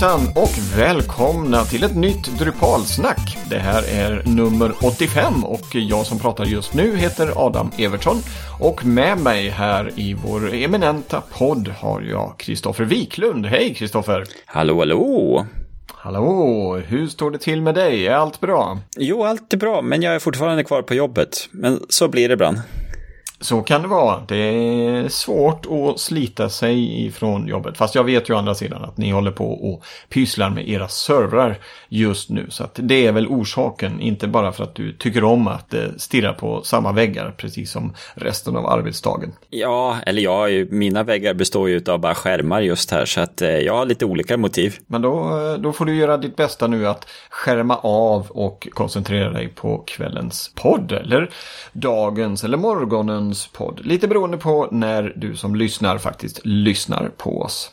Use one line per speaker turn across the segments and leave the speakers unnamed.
hejsan och välkomna till ett nytt Drupalsnack. Det här är nummer 85 och jag som pratar just nu heter Adam Evertsson. Och med mig här i vår eminenta podd har jag Kristoffer Wiklund. Hej Kristoffer!
Hallå, hallå!
Hallå, hur står det till med dig? Är allt bra?
Jo, allt är bra, men jag är fortfarande kvar på jobbet. Men så blir det ibland.
Så kan det vara. Det är svårt att slita sig ifrån jobbet. Fast jag vet ju å andra sidan att ni håller på och pysslar med era servrar just nu. Så att det är väl orsaken, inte bara för att du tycker om att eh, stirra på samma väggar precis som resten av arbetsdagen.
Ja, eller ja, mina väggar består ju av bara skärmar just här så att eh, jag har lite olika motiv.
Men då, eh, då får du göra ditt bästa nu att skärma av och koncentrera dig på kvällens podd eller dagens eller morgonens podd. Lite beroende på när du som lyssnar faktiskt lyssnar på oss.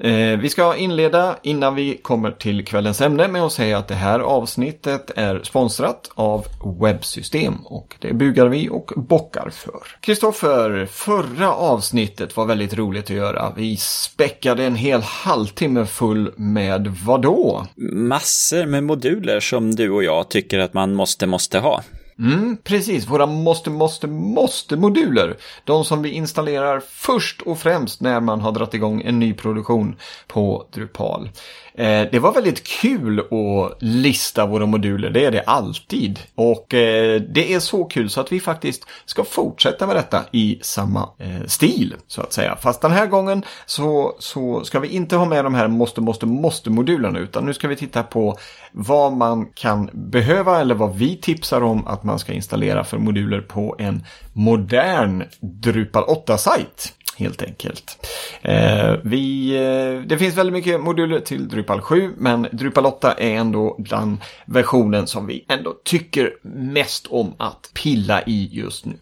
Eh, vi ska inleda innan vi kommer till kvällens ämne med att säga att det här avsnittet är sponsrat av Webbsystem och det bugar vi och bockar för. Kristoffer, förra avsnittet var väldigt roligt att göra. Vi späckade en hel halvtimme full med vadå?
Massor med moduler som du och jag tycker att man måste, måste ha.
Mm, precis, våra måste, måste, måste moduler. De som vi installerar först och främst när man har dragit igång en ny produktion på Drupal. Eh, det var väldigt kul att lista våra moduler, det är det alltid. Och eh, det är så kul så att vi faktiskt ska fortsätta med detta i samma eh, stil, så att säga. Fast den här gången så, så ska vi inte ha med de här måste, måste, måste-modulerna, utan nu ska vi titta på vad man kan behöva eller vad vi tipsar om att man ska installera för moduler på en modern Drupal 8-sajt helt enkelt. Eh, vi, eh, det finns väldigt mycket moduler till Drupal 7 men Drupal 8 är ändå den versionen som vi ändå tycker mest om att pilla i just nu.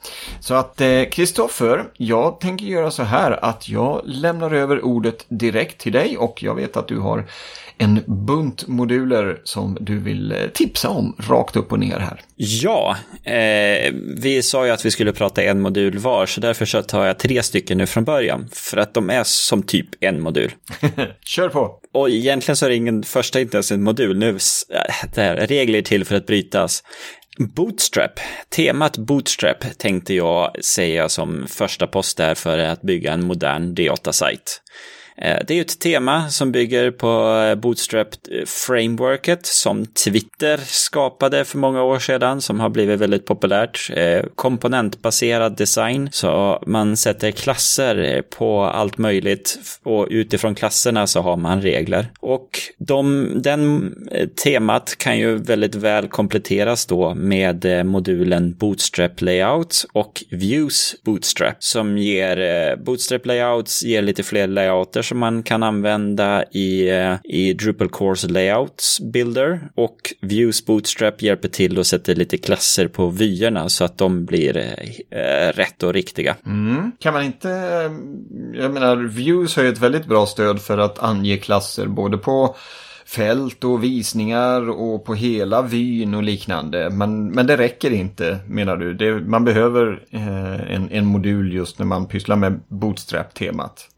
Så att Kristoffer, eh, jag tänker göra så här att jag lämnar över ordet direkt till dig och jag vet att du har en bunt moduler som du vill eh, tipsa om rakt upp och ner här.
Ja, eh, vi sa ju att vi skulle prata en modul var, så därför så tar jag tre stycken nu från början. För att de är som typ en modul.
Kör på!
Och egentligen så är det ingen, första inte ens en modul. Nu, det här, regler till för att brytas. Bootstrap, temat Bootstrap tänkte jag säga som första post där för att bygga en modern D8-sajt. Eh, det är ju ett tema som bygger på eh, Bootstrap-frameworket som Twitter skapade för många år sedan, som har blivit väldigt populärt. Eh, komponentbaserad design, så man sätter klasser på allt möjligt och utifrån klasserna så har man regler. Och de, den temat kan ju väldigt väl kompletteras då med modulen Bootstrap Layout och Views Bootstrap som ger Bootstrap Layouts ger lite fler layouter som man kan använda i, eh, i Drupal Course Layouts Builder och Views Bootstrap hjälper till och sätter lite klasser på vyerna så att de blir eh, eh rätt och riktiga.
Mm. Kan man inte, eh, jag menar, Views har ju ett väldigt bra stöd för att ange klasser både på fält och visningar och på hela vyn och liknande. Men, men det räcker inte menar du? Det, man behöver eh, en, en modul just när man pysslar med Bootstrap-temat.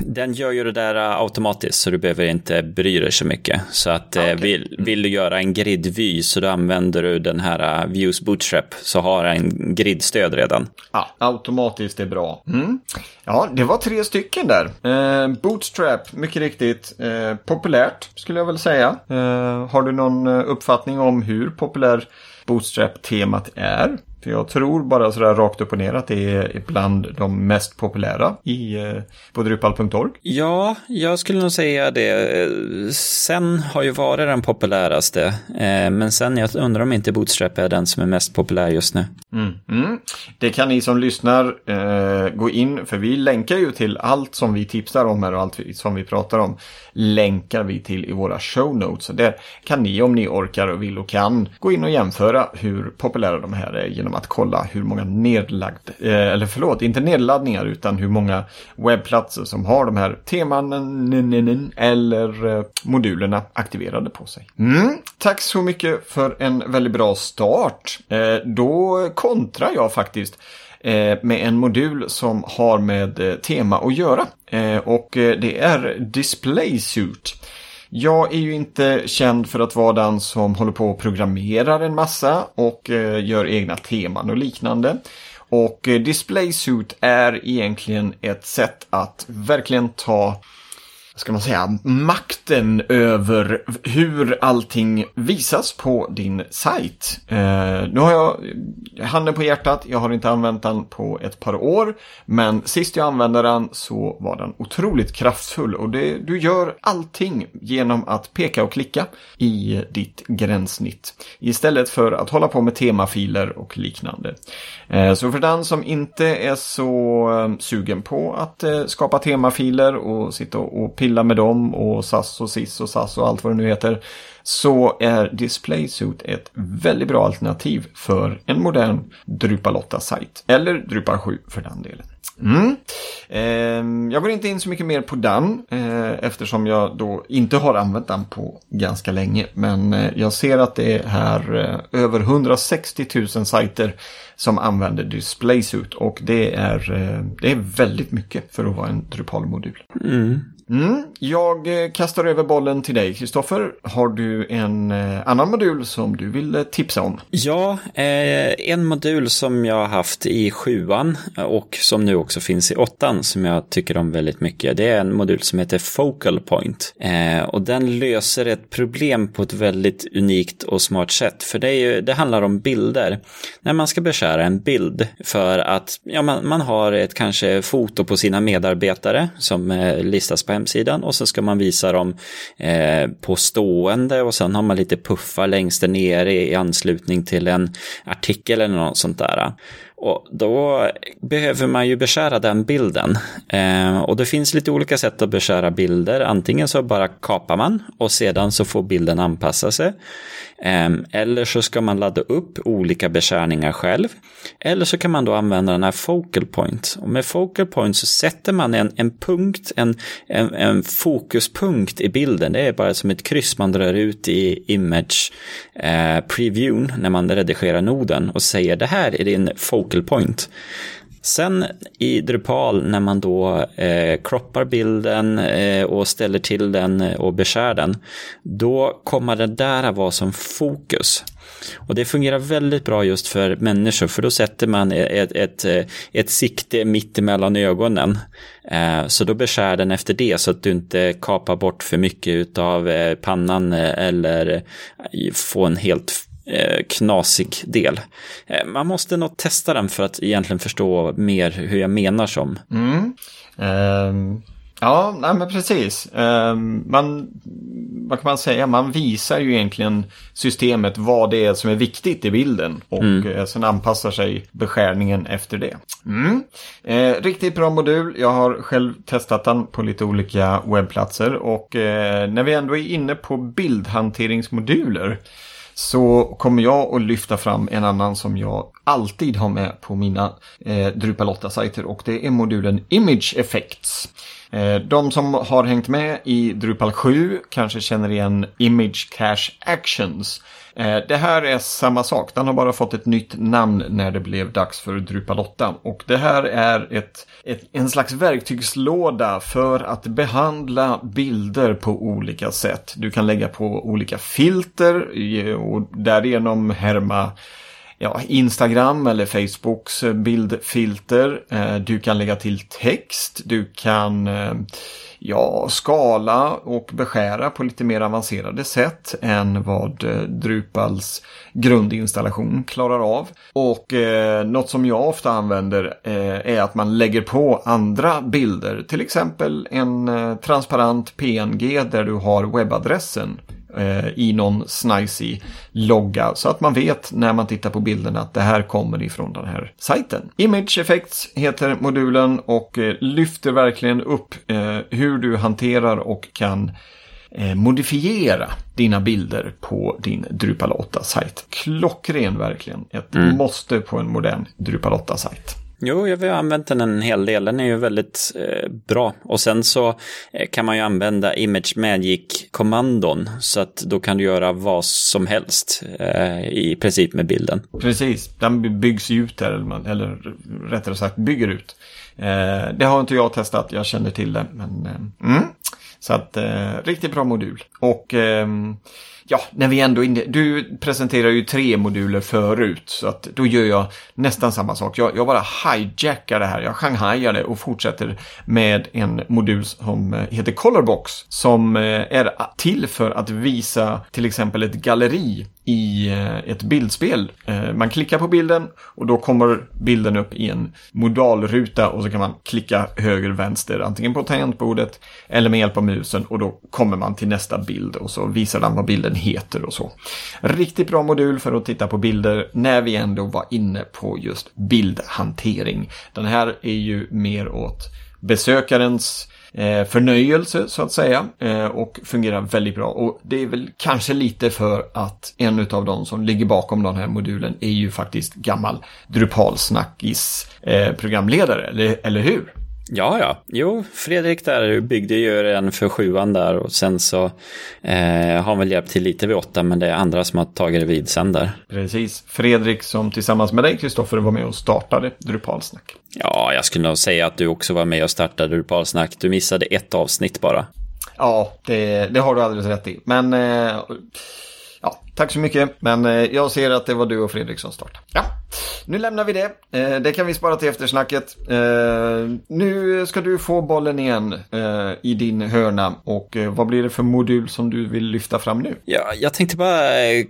Den gör ju det där eh, automatiskt så du behöver inte bry dig så mycket. Så att okay. vill, vill du göra en gridvy så då använder du den här Views Bootstrap så har en gridstöd redan.
Ja, automatiskt är bra. Mm. Ja, det var tre stycken där. Eh, bootstrap, mycket riktigt eh, populärt skulle jag väl säga. Eh, har du någon uppfattning om hur populär Bootstrap-temat är? För jag tror bara sådär rakt upp och ner att det är bland de mest populära i, eh, på Drupal.org.
Ja, jag skulle nog säga det. Sen har ju varit den populäraste. Eh, men sen jag undrar om inte Bootstrap är den som är mest populär just nu.
Mm. Mm. Det kan ni som lyssnar eh, gå in, för vi länkar ju till allt som vi tipsar om här och allt som vi pratar om. Länkar vi till i våra show notes. Där kan ni om ni orkar och vill och kan gå in och jämföra hur populära de här är genom att kolla hur många nedlagd, eh, eller förlåt, inte nedladdningar utan hur många webbplatser som har de här teman eller eh, modulerna aktiverade på sig. Mm, tack så mycket för en väldigt bra start. Eh, då kontrar jag faktiskt eh, med en modul som har med eh, tema att göra. Eh, och det är Display Suit. Jag är ju inte känd för att vara den som håller på och programmerar en massa och eh, gör egna teman och liknande. Och eh, DisplaySuit är egentligen ett sätt att verkligen ta ska man säga, makten över hur allting visas på din sajt. Eh, nu har jag handen på hjärtat, jag har inte använt den på ett par år, men sist jag använde den så var den otroligt kraftfull och det, du gör allting genom att peka och klicka i ditt gränssnitt istället för att hålla på med temafiler och liknande. Eh, så för den som inte är så eh, sugen på att eh, skapa temafiler och sitta och pilla med dem och SAS och SIS och SAS och allt vad det nu heter. Så är DisplaySuit ett väldigt bra alternativ för en modern Drupal 8-sajt. Eller Drupal 7 för den delen. Mm. Eh, jag går inte in så mycket mer på den eh, eftersom jag då inte har använt den på ganska länge. Men eh, jag ser att det är här eh, över 160 000 sajter som använder DisplaySuit och det är, eh, det är väldigt mycket för att vara en Drupal-modul. Mm. Mm, jag eh, kastar över bollen till dig, Kristoffer. Har du en eh, annan modul som du vill eh, tipsa om?
Ja, eh, en modul som jag har haft i sjuan och som nu också finns i åttan som jag tycker om väldigt mycket. Det är en modul som heter Focal Point. Eh, och den löser ett problem på ett väldigt unikt och smart sätt. För det, är ju, det handlar om bilder. När man ska beskära en bild för att ja, man, man har ett kanske foto på sina medarbetare som eh, listas på hemsidan och så ska man visa dem eh, på stående och sen har man lite puffar längst där nere i anslutning till en artikel eller något sånt där. Och då behöver man ju beskära den bilden. Eh, och det finns lite olika sätt att beskära bilder. Antingen så bara kapar man och sedan så får bilden anpassa sig. Eller så ska man ladda upp olika beskärningar själv. Eller så kan man då använda den här focal point. Och med focal point så sätter man en, en punkt, en, en, en fokuspunkt i bilden. Det är bara som ett kryss man drar ut i image eh, previewn när man redigerar noden och säger det här är din focal point. Sen i Drupal när man då eh, kroppar bilden eh, och ställer till den eh, och beskär den, då kommer det där att vara som fokus. Och det fungerar väldigt bra just för människor, för då sätter man e-, ett, ett, eh, ett sikte mitt emellan ögonen. Eh, så då beskär den efter det så att du inte kapar bort för mycket av pannan eller får en helt knasig del. Eh, man måste nog testa den för att egentligen förstå mer hur jag menar som.
Mm. Um, ja, nej men precis. Um, man, vad kan man säga, man visar ju egentligen systemet vad det är som är viktigt i bilden och mm. eh, sen anpassar sig beskärningen efter det. Mm. Eh, riktigt bra modul. Jag har själv testat den på lite olika webbplatser och eh, när vi ändå är inne på bildhanteringsmoduler så kommer jag att lyfta fram en annan som jag alltid har med på mina eh, Drupal 8-sajter och det är modulen Image Effects. Eh, de som har hängt med i Drupal 7 kanske känner igen Image Cache Actions. Eh, det här är samma sak, den har bara fått ett nytt namn när det blev dags för Drupalottan. Och det här är ett, ett, en slags verktygslåda för att behandla bilder på olika sätt. Du kan lägga på olika filter och därigenom härma ja, Instagram eller Facebooks eh, bildfilter. Eh, du kan lägga till text, du kan eh, ja, skala och beskära på lite mer avancerade sätt än vad Drupals grundinstallation klarar av. Och eh, något som jag ofta använder eh, är att man lägger på andra bilder, till exempel en eh, transparent PNG där du har webbadressen eh, i någon snajsig logga så att man vet när man tittar på bilderna att det här kommer ifrån den här sajten. Image Effects heter modulen och eh, lyfter verkligen upp eh, hur du hanterar och kan eh, modifiera dina bilder på din Drupal 8-sajt. Klockren verkligen. Ett mm. måste på en modern Drupal 8-sajt.
Jo, jag har använt den en hel del. Den är ju väldigt eh, bra. Och sen så eh, kan man ju använda Image Magic-kommandon. Så att då kan du göra vad som helst eh, i princip med bilden.
Precis, den byggs ut där, eller, eller rättare sagt bygger ut. Eh, det har inte jag testat, jag känner till det. Men, eh, mm. Så att, eh, riktigt bra modul. Och ehm, ja, när vi ändå inne, du presenterar ju tre moduler förut, så att då gör jag nästan samma sak. Jag, jag bara hijackar det här, jag shanghajar det och fortsätter med en modul som eh, heter Colorbox, som eh, är till för att visa till exempel ett galleri i eh, ett bildspel. Man klickar på bilden och då kommer bilden upp i en modalruta och så kan man klicka höger, vänster, antingen på tangentbordet eller med hjälp av musen och då kommer man till nästa bild och så visar den vad bilden heter och så. Riktigt bra modul för att titta på bilder när vi ändå var inne på just bildhantering. Den här är ju mer åt besökarens eh, förnöjelse så att säga eh, och fungerar väldigt bra. Och det är väl kanske lite för att en av de som ligger bakom den här modulen är ju faktiskt gammal Drupalsnackis eh, programledare, eller, eller hur?
Ja, ja. Jo, Fredrik där byggde ju den för sjuan där och sen så eh, har han väl hjälpt till lite vid åtta men det är andra som har tagit det vid sen där.
Precis. Fredrik som tillsammans med dig Kristoffer var med och startade Drupalsnack.
Ja, jag skulle nog säga att du också var med och startade Drupalsnack. Du missade ett avsnitt bara.
Ja, det, det har du alldeles rätt i. Men eh, ja, tack så mycket. Men eh, jag ser att det var du och Fredrik som startade. Ja nu lämnar vi det. Eh, det kan vi spara till eftersnacket. Eh, nu ska du få bollen igen eh, i din hörna. Och eh, vad blir det för modul som du vill lyfta fram nu?
Ja, jag tänkte bara eh,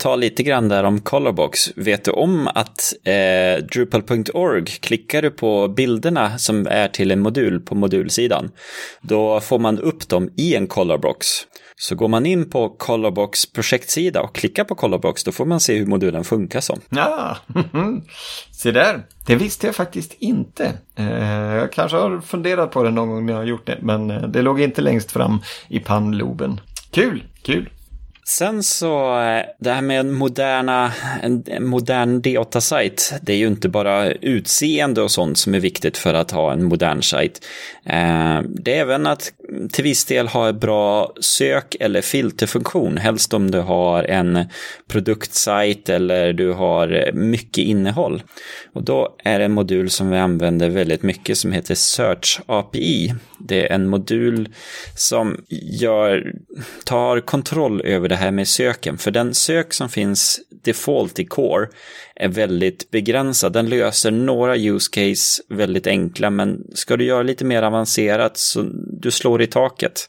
ta lite grann där om Colorbox. Vet du om att eh, Drupal.org, klickar du på bilderna som är till en modul på modulsidan, då får man upp dem i en Colorbox. Så går man in på Colorbox projektsida och klickar på Colorbox då får man se hur modulen funkar som.
Ja, se där. Det visste jag faktiskt inte. Eh, jag kanske har funderat på det någon gång när jag har gjort det, men eh, det låg inte längst fram i pannloben. Kul, kul.
Sen så, eh, det här med en, moderna, en, modern D8-sajt, det är ju inte bara utseende och sånt som är viktigt för att ha en modern sajt. Eh, det är även att till viss del ha en bra sök eller filterfunktion, helst om du har en produktsajt eller du har mycket innehåll. Och då är det en modul som vi använder väldigt mycket som heter Search API. Det är en modul som gör, tar kontroll över det här med söken. För den sök som finns default i Core är väldigt begränsad. Den löser några use case väldigt enkla, men ska du göra lite mer avancerat så du slår i taket.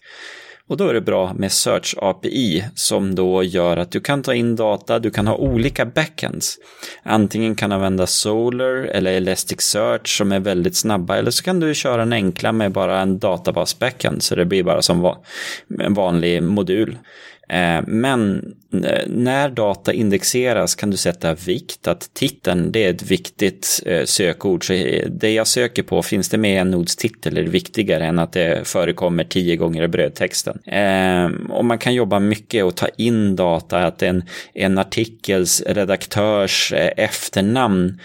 Och då är det bra med Search API som då gör att du kan ta in data, du kan ha olika backends. Antingen kan du använda Solar eller Elasticsearch som är väldigt snabba eller så kan du köra en enkla med bara en databas backend så det blir bara som en vanlig modul. Eh, men eh, när data indexeras kan du sätta vikt, att titeln det är ett viktigt eh, sökord. Så det jag söker på, finns det med en nods titel är det viktigare än att det förekommer tio gånger i brödtexten. Och man kan jobba mycket och ta in data, att en, en artikels redaktörs efternamn,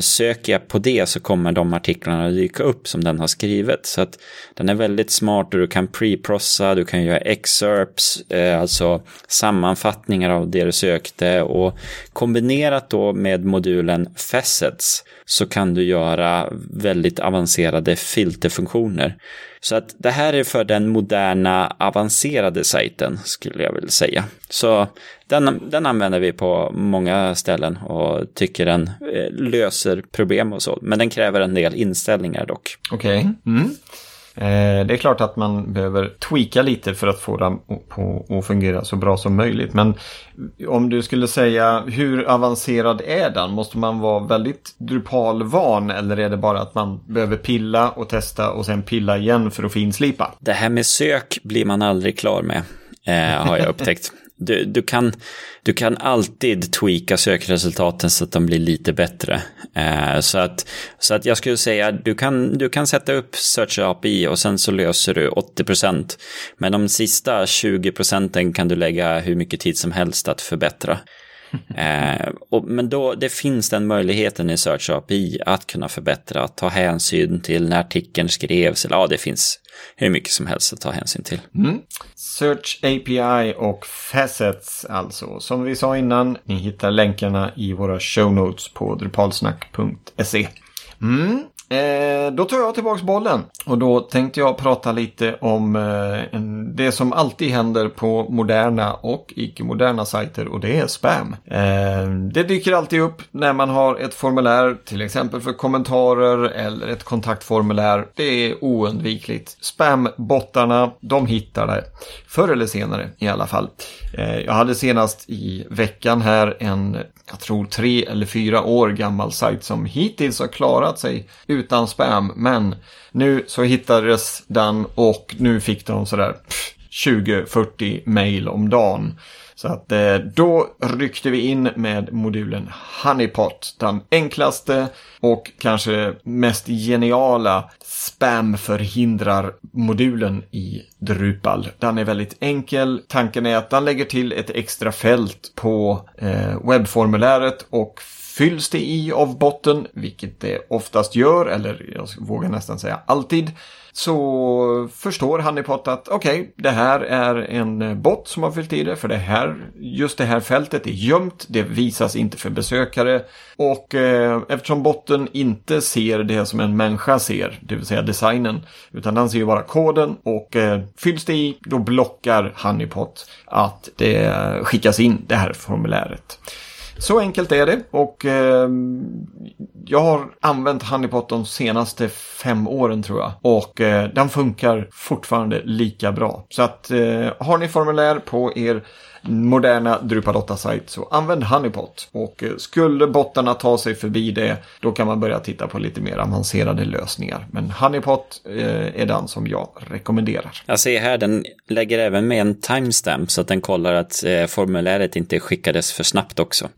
söker jag på det så kommer de artiklarna dyka upp som den har skrivit. Så att den är väldigt smart och du kan preprossa, du kan göra excerpts, alltså sammanfattningar av det du sökte och kombinerat då med modulen Facets så kan du göra väldigt avancerade filterfunktioner. Så att det här är för den moderna avancerade sajten skulle jag vilja säga. Så den, den använder vi på många ställen och tycker den eh, löser problem och så. Men den kräver en del inställningar dock.
Okej. Okay. Mm. Eh, det är klart att man behöver tweaka lite för att få den att fungera så bra som möjligt. Men om du skulle säga hur avancerad är den? Måste man vara väldigt Drupal-van eller är det bara att man behöver pilla och testa och sen pilla igen för att finslipa?
Det här med sök blir man aldrig klar med, eh, har jag upptäckt. Du, du, kan, du kan alltid tweaka sökresultaten så att de blir lite bättre. Eh, så, att, så att jag skulle säga du kan, du kan sätta upp Search API och sen så löser du 80%. Men de sista 20% kan du lägga hur mycket tid som helst att förbättra. Eh, och, men då, det finns den möjligheten i Search API att kunna förbättra, att ta hänsyn till när artikeln skrevs. Eller, ja, det finns hur mycket som helst att ta hänsyn till.
Mm. Search API och Facets alltså. Som vi sa innan, ni hittar länkarna i våra show notes på drupalsnack.se. Mm. Eh, då tar jag tillbaks bollen. Och då tänkte jag prata lite om eh, en, det som alltid händer på moderna och icke-moderna sajter och det är spam. Eh, det dyker alltid upp när man har ett formulär, till exempel för kommentarer eller ett kontaktformulär. Det är oundvikligt. Spambottarna, de hittar det. Förr eller senare i alla fall. Eh, jag hade senast i veckan här en, jag tror tre eller fyra år gammal sajt som hittills har klarat sig utan spam. Men nu så hittades den och nu fick de sådär 20-40 mail om dagen. Så att eh, då ryckte vi in med modulen Honeypot. Den enklaste och kanske mest geniala spamförhindrar-modulen i Drupal. Den är väldigt enkel. Tanken är att den lägger till ett extra fält på eh, webbformuläret och fylls det i av botten, vilket det oftast gör, eller jag vågar nästan säga alltid, så förstår Honeypot att okej, okay, det här är en eh, bot som har fyllt i det, för det här, just det här fältet är gömt, det visas inte för besökare. Och eh, eftersom botten inte ser det som en människa ser, det vill säga designen, utan den ser ju bara koden och eh, fylls det i, då blockar Honeypot att det skickas in det här formuläret. Så enkelt är det och eh, jag har använt Honeypot de senaste fem åren tror jag. Och eh, den funkar fortfarande lika bra. Så att eh, har ni formulär på er moderna Drupal 8-sajt så använd Honeypot. Och eh, skulle bottarna ta sig förbi det då kan man börja titta på lite mer avancerade lösningar. Men Honeypot eh, är den som jag rekommenderar.
Jag ser här, den lägger även med en timestamp så att den kollar att eh, formuläret inte skickades för snabbt också.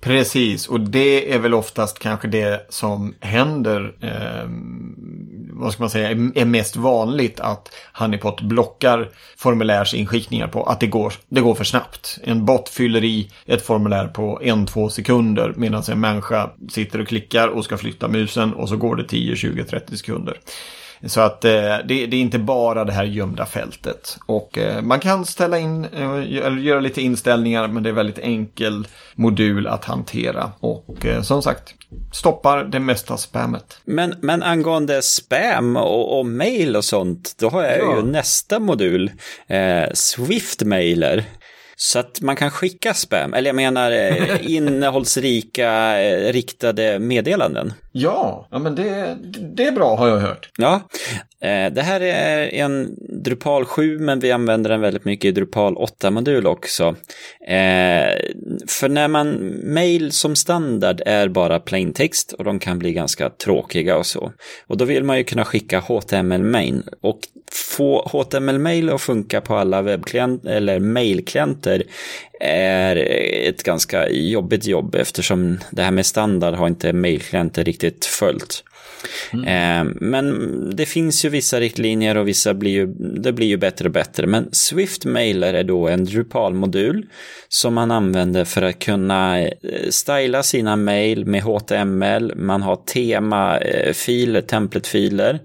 Precis, och det är väl oftast kanske det som händer, eh, vad ska man säga, är mest vanligt att Honeypot blockar formulärsinskickningar på att det går, det går för snabbt. En bot fyller i ett formulär på en, två sekunder medan en människa sitter och klickar och ska flytta musen och så går det 10, 20, 30 sekunder. Så att eh, det, det, är inte bara det här gömda fältet. Och eh, man kan ställa in, eh, göra lite inställningar, men det är väldigt enkel modul att hantera. Och eh, som sagt, stoppar det mesta spammet.
Men, men angående spam och, och mail och sånt, då har jag ja. ju nästa modul, eh, Swift-mailer. Så att man kan skicka spam, eller jag menar eh, innehållsrika eh, riktade meddelanden.
Ja, ja men det, det är bra har jag hört.
Ja, Eh, det här är en Drupal 7 men vi använder den väldigt mycket i Drupal 8-modul också. Eh, för när man mail som standard är bara plain text och de kan bli ganska tråkiga och så. Och då vill man ju kunna skicka HTML-mail och få HTML-mail att funka på alla webbklienter eller mailklienter är ett ganska jobbigt jobb eftersom det här med standard har inte mailklienter riktigt följt. Mm. Eh, men det finns ju vissa riktlinjer och vissa blir ju, det blir ju bättre och bättre. Men Swift Mailer är då en Drupal-modul som man använder för att kunna eh, styla sina mail med HTML. Man har temafiler, eh, templatefiler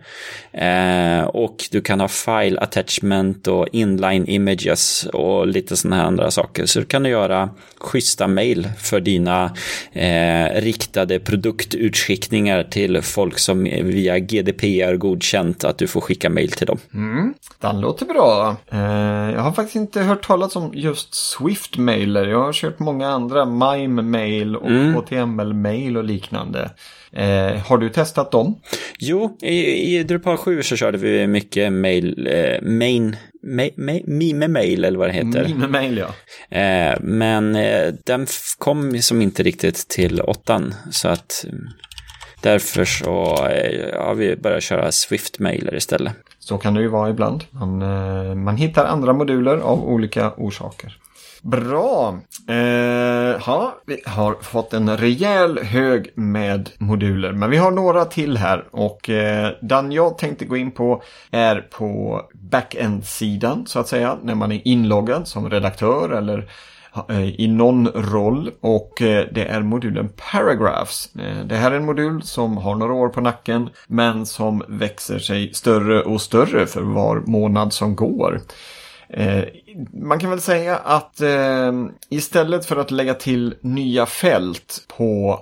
eh, och du kan ha file attachment och inline images och lite sådana här andra saker. Så du kan göra schyssta mail för dina eh, riktade produktutskickningar till folk som via GDPR godkänt att du får skicka mail till dem.
Mm, den låter bra. Eh, jag har faktiskt inte hört talas om just Swift Mailer. Jag har kört många andra Mime Mail och mm. HTML Mail och liknande. Eh, har du testat dem?
Jo, i, i Drupal 7 så körde vi mycket mail, eh, main, ma, ma, mime mail eller vad det heter.
Mime mail ja.
Eh, men eh, den kom som inte riktigt till åttan så att Därför så eh, har vi börjat köra Swift-mailer istället.
Så kan det ju vara ibland. Man, eh, man hittar andra moduler av olika orsaker. Bra! Eh, ha, vi har fått en rejäl hög med moduler. Men vi har några till här. Och eh, den jag tänkte gå in på är på backend-sidan så att säga. När man är inloggad som redaktör eller Eh, Eh, i någon roll och eh, det är modulen Paragraphs. Eh, det här är en modul som har några år på nacken men som växer sig större och större för var månad som går. Man kan väl säga att istället för att lägga till nya fält på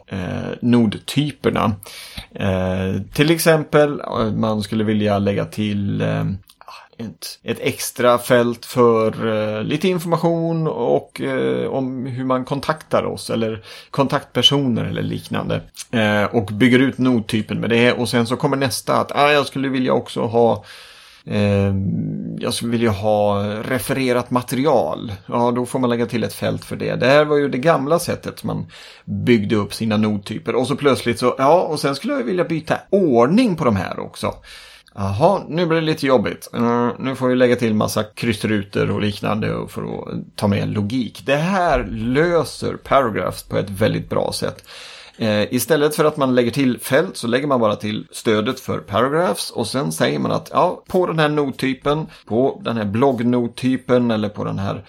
nodtyperna. Till exempel man skulle vilja lägga till ett, ett, extra fält för eh, lite information och eh, om hur man kontaktar oss eller kontaktpersoner eller liknande. Eh, och bygger ut nodtypen med det och sen så kommer nästa att ah, jag skulle vilja också ha eh, jag skulle vilja ha refererat material. Ja, då får man lägga till ett fält för det. Det här var ju det gamla sättet man byggde upp sina nodtyper. Och så plötsligt så, ja, och sen skulle jag vilja byta ordning på de här också. Jaha, nu blir det lite jobbigt. Uh, nu får vi lägga till massa kryssrutor och liknande för att ta med logik. Det här löser Paragraphs på ett väldigt bra sätt. Uh, istället för att man lägger till fält så lägger man bara till stödet för Paragraphs och sen säger man att ja, på den här nottypen, på den här bloggnottypen eller på den här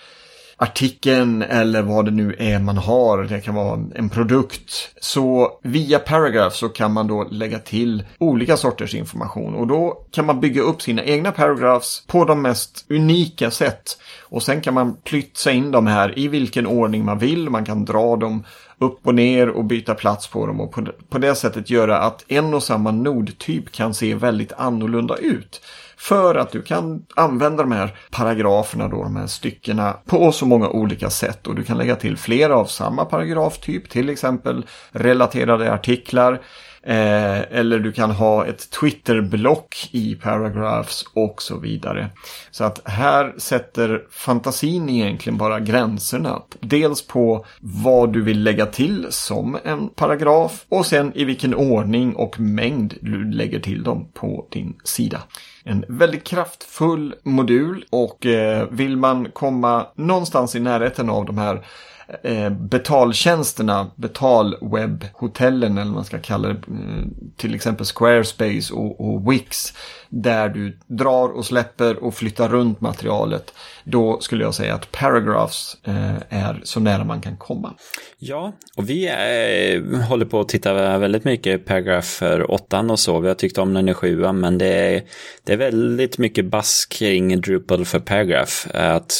artikeln eller vad det nu är man har. Det kan vara en produkt. Så via Paragraph så kan man då lägga till olika sorters information och då kan man bygga upp sina egna paragraphs på de mest unika sätt. Och sen kan man plytsa in dem här i vilken ordning man vill. Man kan dra dem upp och ner och byta plats på dem och på det sättet göra att en och samma nodtyp kan se väldigt annorlunda ut. För att du kan använda de här paragraferna då, de här styckena på så många olika sätt och du kan lägga till flera av samma paragraftyp, till exempel relaterade artiklar. Eh, eller du kan ha ett Twitter-block i Paragraphs och så vidare. Så att här sätter fantasin egentligen bara gränserna. Dels på vad du vill lägga till som en paragraf och sen i vilken ordning och mängd du lägger till dem på din sida. En väldigt kraftfull modul och eh, vill man komma någonstans i närheten av de här Eh, betaltjänsterna, betalwebbhotellen eller vad man ska kalla det, eh, till exempel Squarespace och, och, Wix, där du drar och släpper och flyttar runt materialet, då skulle jag säga att Paragraphs eh, är så nära man kan komma.
Ja, och vi är, håller på att titta väldigt mycket Paragraph för åttan och så. Vi har tyckt om den i sjuan, men det är, det är väldigt mycket bass kring Drupal för Paragraph. Att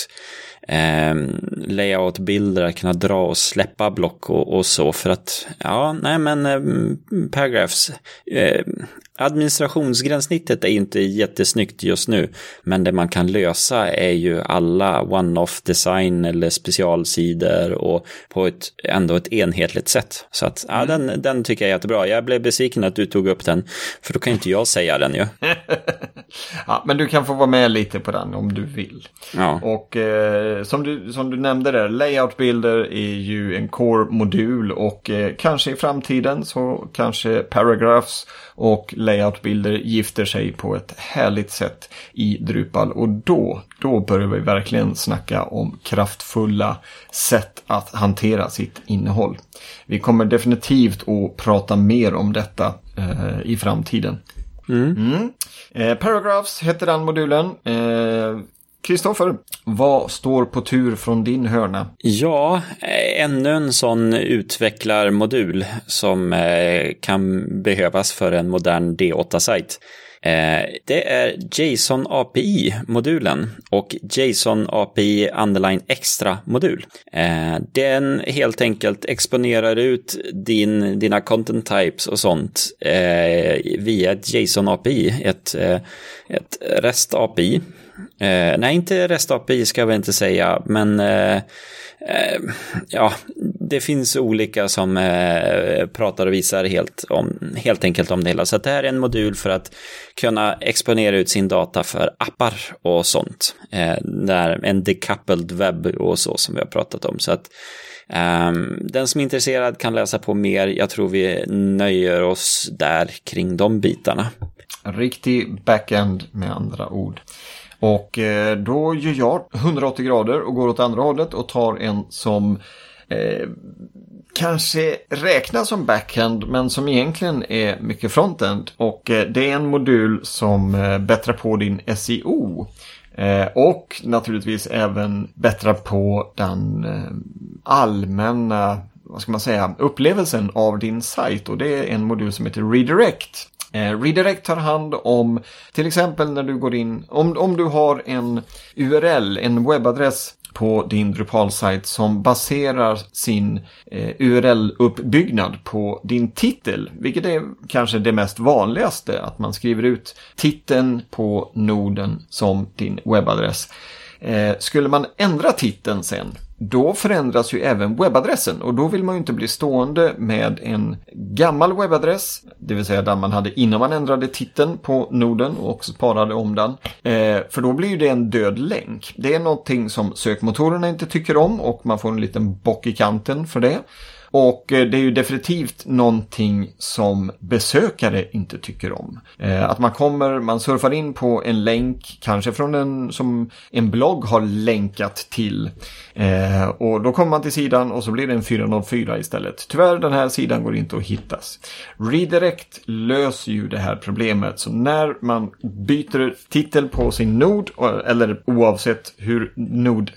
eh, layout-bilder, att kunna dra och släppa block och, och, så. För att, ja, nej men eh, paragraphs, eh, administrationsgränssnittet är inte jättesnyggt just nu, men det man kan lösa är ju alla one-off design eller specialsidor och på ett ändå ett enhetligt sätt. Så att, ja, mm. den, den tycker jag är jättebra. Jag blev besviken att du tog upp den, för då kan inte jag säga den ju.
ja, men du kan få vara med lite på den om du vill. Ja. Och eh, som, du, som du nämnde där, layoutbilder är ju en core-modul och eh, kanske i framtiden så kanske paragraphs och layoutbilder gifter sig på ett härligt sätt i Drupal och då, då börjar vi verkligen snacka om kraftfulla sätt att hantera sitt innehåll. Vi kommer definitivt att prata mer om detta eh, i framtiden. Mm. Mm. Eh, Paragraphs heter den modulen. Eh, Kristoffer, vad står på tur från din hörna?
Ja, ännu en sån utvecklarmodul som eh, kan behövas för en modern D8-sajt. Eh, det är JSON API-modulen och JSON API Underline Extra-modul. Eh, den helt enkelt exponerar ut din, dina content types och sånt eh, via ett JSON API, ett, eh, ett REST API Eh, nej, inte REST API ska vi inte säga, men eh, eh, ja, det finns olika som eh, pratar och visar helt, om, helt enkelt om det hela. Så det här är en modul för att kunna exponera ut sin data för appar och sånt. Eh, där en decoupled webb och så som vi har pratat om. Så att ehm, den som är intresserad kan läsa på mer. Jag tror vi nöjer oss där kring de bitarna.
Riktig backend med andra ord. Och eh, då gör jag 180 grader och går åt andra hållet och tar en som eh, kanske räknas som backhand men som egentligen är mycket frontend. Och eh, det är en modul som eh, bättrar på din SEO. Eh, och naturligtvis även bättrar på den eh, allmänna vad ska man säga, upplevelsen av din sajt och det är en modul som heter Redirect. Eh, Redirect tar hand om till exempel när du går in, om, om du har en URL, en webbadress på din Drupal-sajt som baserar sin eh, URL-uppbyggnad på din titel, vilket är kanske det mest vanligaste, att man skriver ut titeln på noden som din webbadress. Eh, skulle man ändra titeln sen då förändras ju även webbadressen och då vill man ju inte bli stående med en gammal webbadress, det vill säga den man hade innan man ändrade titeln på noden och sparade om den. Eh, för då blir ju det en död länk. Det är någonting som sökmotorerna inte tycker om och man får en liten bock i kanten för det. Och eh, det är ju definitivt någonting som besökare inte tycker om. Eh, att man kommer, man surfar in på en länk, kanske från en som en blogg har länkat till. Eh, och då kommer man till sidan och så blir det en 404 istället. Tyvärr, den här sidan går inte att hittas. Redirect löser ju det här problemet. Så när man byter titel på sin nod, eller oavsett hur nod,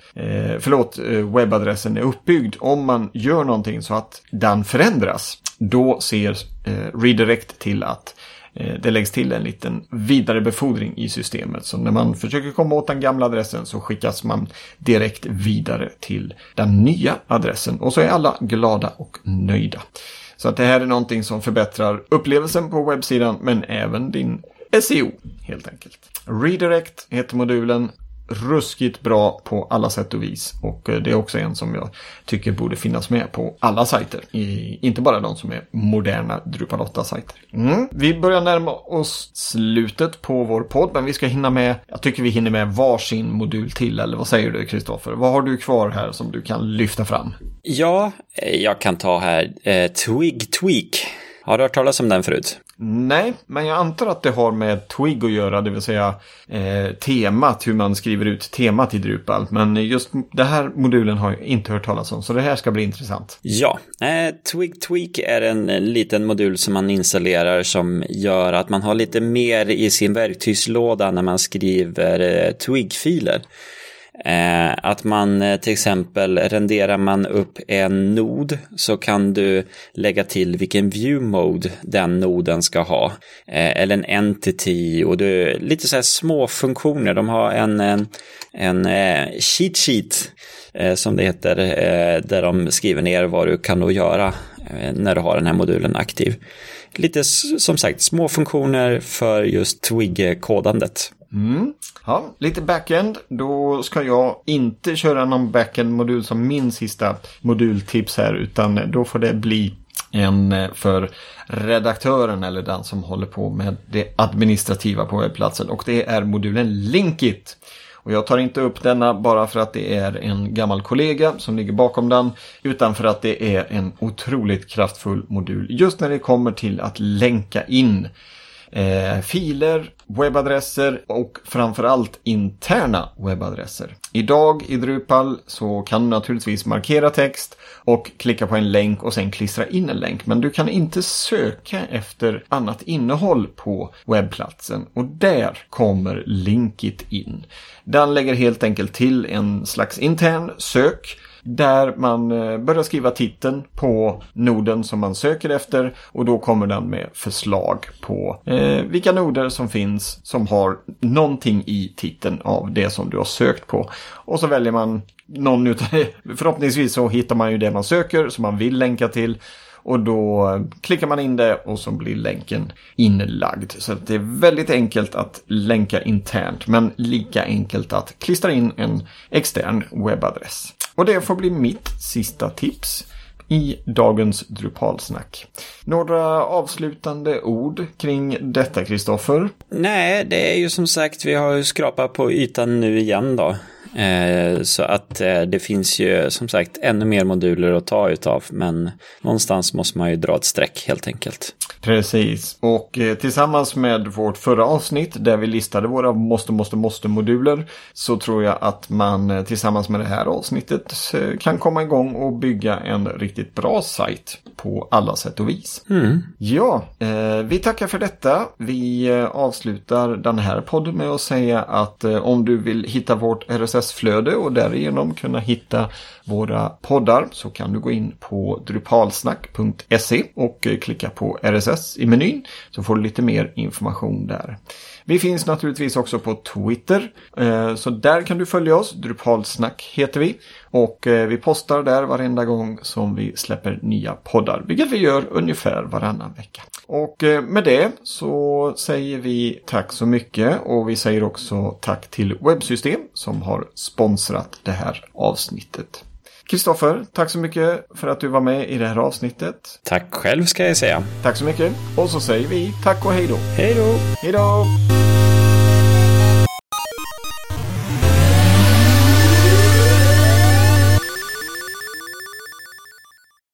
förlåt, webbadressen är uppbyggd, om man gör någonting så att att den förändras, då ser eh, redirect till att eh, det läggs till en liten vidarebefordring i systemet. Så när man försöker komma åt den gamla adressen så skickas man direkt vidare till den nya adressen. Och så är alla glada och nöjda. Så att det här är någonting som förbättrar upplevelsen på webbsidan men även din SEO helt enkelt. Redirect heter modulen ruskigt bra på alla sätt och vis. Och eh, det är också en som jag tycker borde finnas med på alla sajter. I, inte bara de som är moderna Drupal 8-sajter. Mm. Vi börjar närma oss slutet på vår podd, men vi ska hinna med, jag tycker vi hinner med varsin modul till, eller vad säger du Kristoffer? Vad har du kvar här som du kan lyfta fram?
Ja, jag kan ta här eh, Twig Tweak. Har du hört talas om den förut?
Nej, men jag antar att det har med Twig att göra, det vill säga eh, temat, hur man skriver ut temat i Drupal. Men just den här modulen har jag inte hört talas om, så det här ska bli intressant.
Ja, eh, Twig Tweak är en liten modul som man installerar som gör att man har lite mer i sin verktygslåda när man skriver eh, Twig-filer. Eh, att man eh, till exempel renderar man upp en nod så kan du lägga till vilken view mode den noden ska ha. Eh, eller en entity och du, lite så här små funktioner. De har en, en, en eh, cheat sheet eh, som det heter eh, där de skriver ner vad du kan då göra när du har den här modulen aktiv. Lite som sagt små funktioner för just Twig-kodandet.
Mm. Ja, lite backend. Då ska jag inte köra någon backend-modul som min sista modultips här, utan då får det bli en eh, för redaktören eller den som håller på med det administrativa på webbplatsen och det är modulen Linkit. Och jag tar inte upp denna bara för att det är en gammal kollega som ligger bakom den utan för att det är en otroligt kraftfull modul just när det kommer till att länka in eh, filer, webbadresser och framförallt interna webbadresser. Idag i Drupal så kan du naturligtvis markera text och klicka på en länk och sen klistra in en länk. Men du kan inte söka efter annat innehåll på webbplatsen och där kommer Linkit in. Den lägger helt enkelt till en slags intern sök där man eh, börjar skriva titeln på noden som man söker efter och då kommer den med förslag på eh, vilka noder som finns som har någonting i titeln av det som du har sökt på. Och så väljer man någon utav det. Förhoppningsvis så hittar man ju det man söker som man vill länka till. Och då klickar man in det och så blir länken inlagd. Så det är väldigt enkelt att länka internt men lika enkelt att klistra in en extern webbadress. Och det får bli mitt sista tips i dagens Drupalsnack. Några avslutande ord kring detta, Kristoffer?
Nej, det är ju som sagt, vi har ju skrapat på ytan nu igen då. Eh, så att eh, det finns ju som sagt ännu mer moduler att ta utav, men någonstans måste man ju dra ett streck helt enkelt.
Precis, och eh, tillsammans med vårt förra avsnitt där vi listade våra måste, måste, måste moduler så tror jag att man tillsammans med det här avsnittet kan komma igång och bygga en riktigt bra sajt på alla sätt och vis.
Mm.
Ja, vi tackar för detta. Vi avslutar den här podden med att säga att om du vill hitta vårt RSS RSS-flöde och därigenom kunna hitta våra poddar så kan du gå in på drupalsnack.se och eh, klicka på RSS i menyn så får du lite mer information där. Vi finns naturligtvis också på Twitter. Eh, så där kan du följa oss. Drupalsnack heter vi. Och eh, vi postar där varenda gång som vi släpper nya poddar. Vilket vi gör ungefär varannan vecka. Och med det så säger vi tack så mycket. Och vi säger också tack till Webbsystem som har sponsrat det här avsnittet. Kristoffer, tack så mycket för att du var med i det här avsnittet.
Tack själv ska jag säga.
Tack så mycket. Och så säger vi tack och hej då.
Hej då!
Hej då!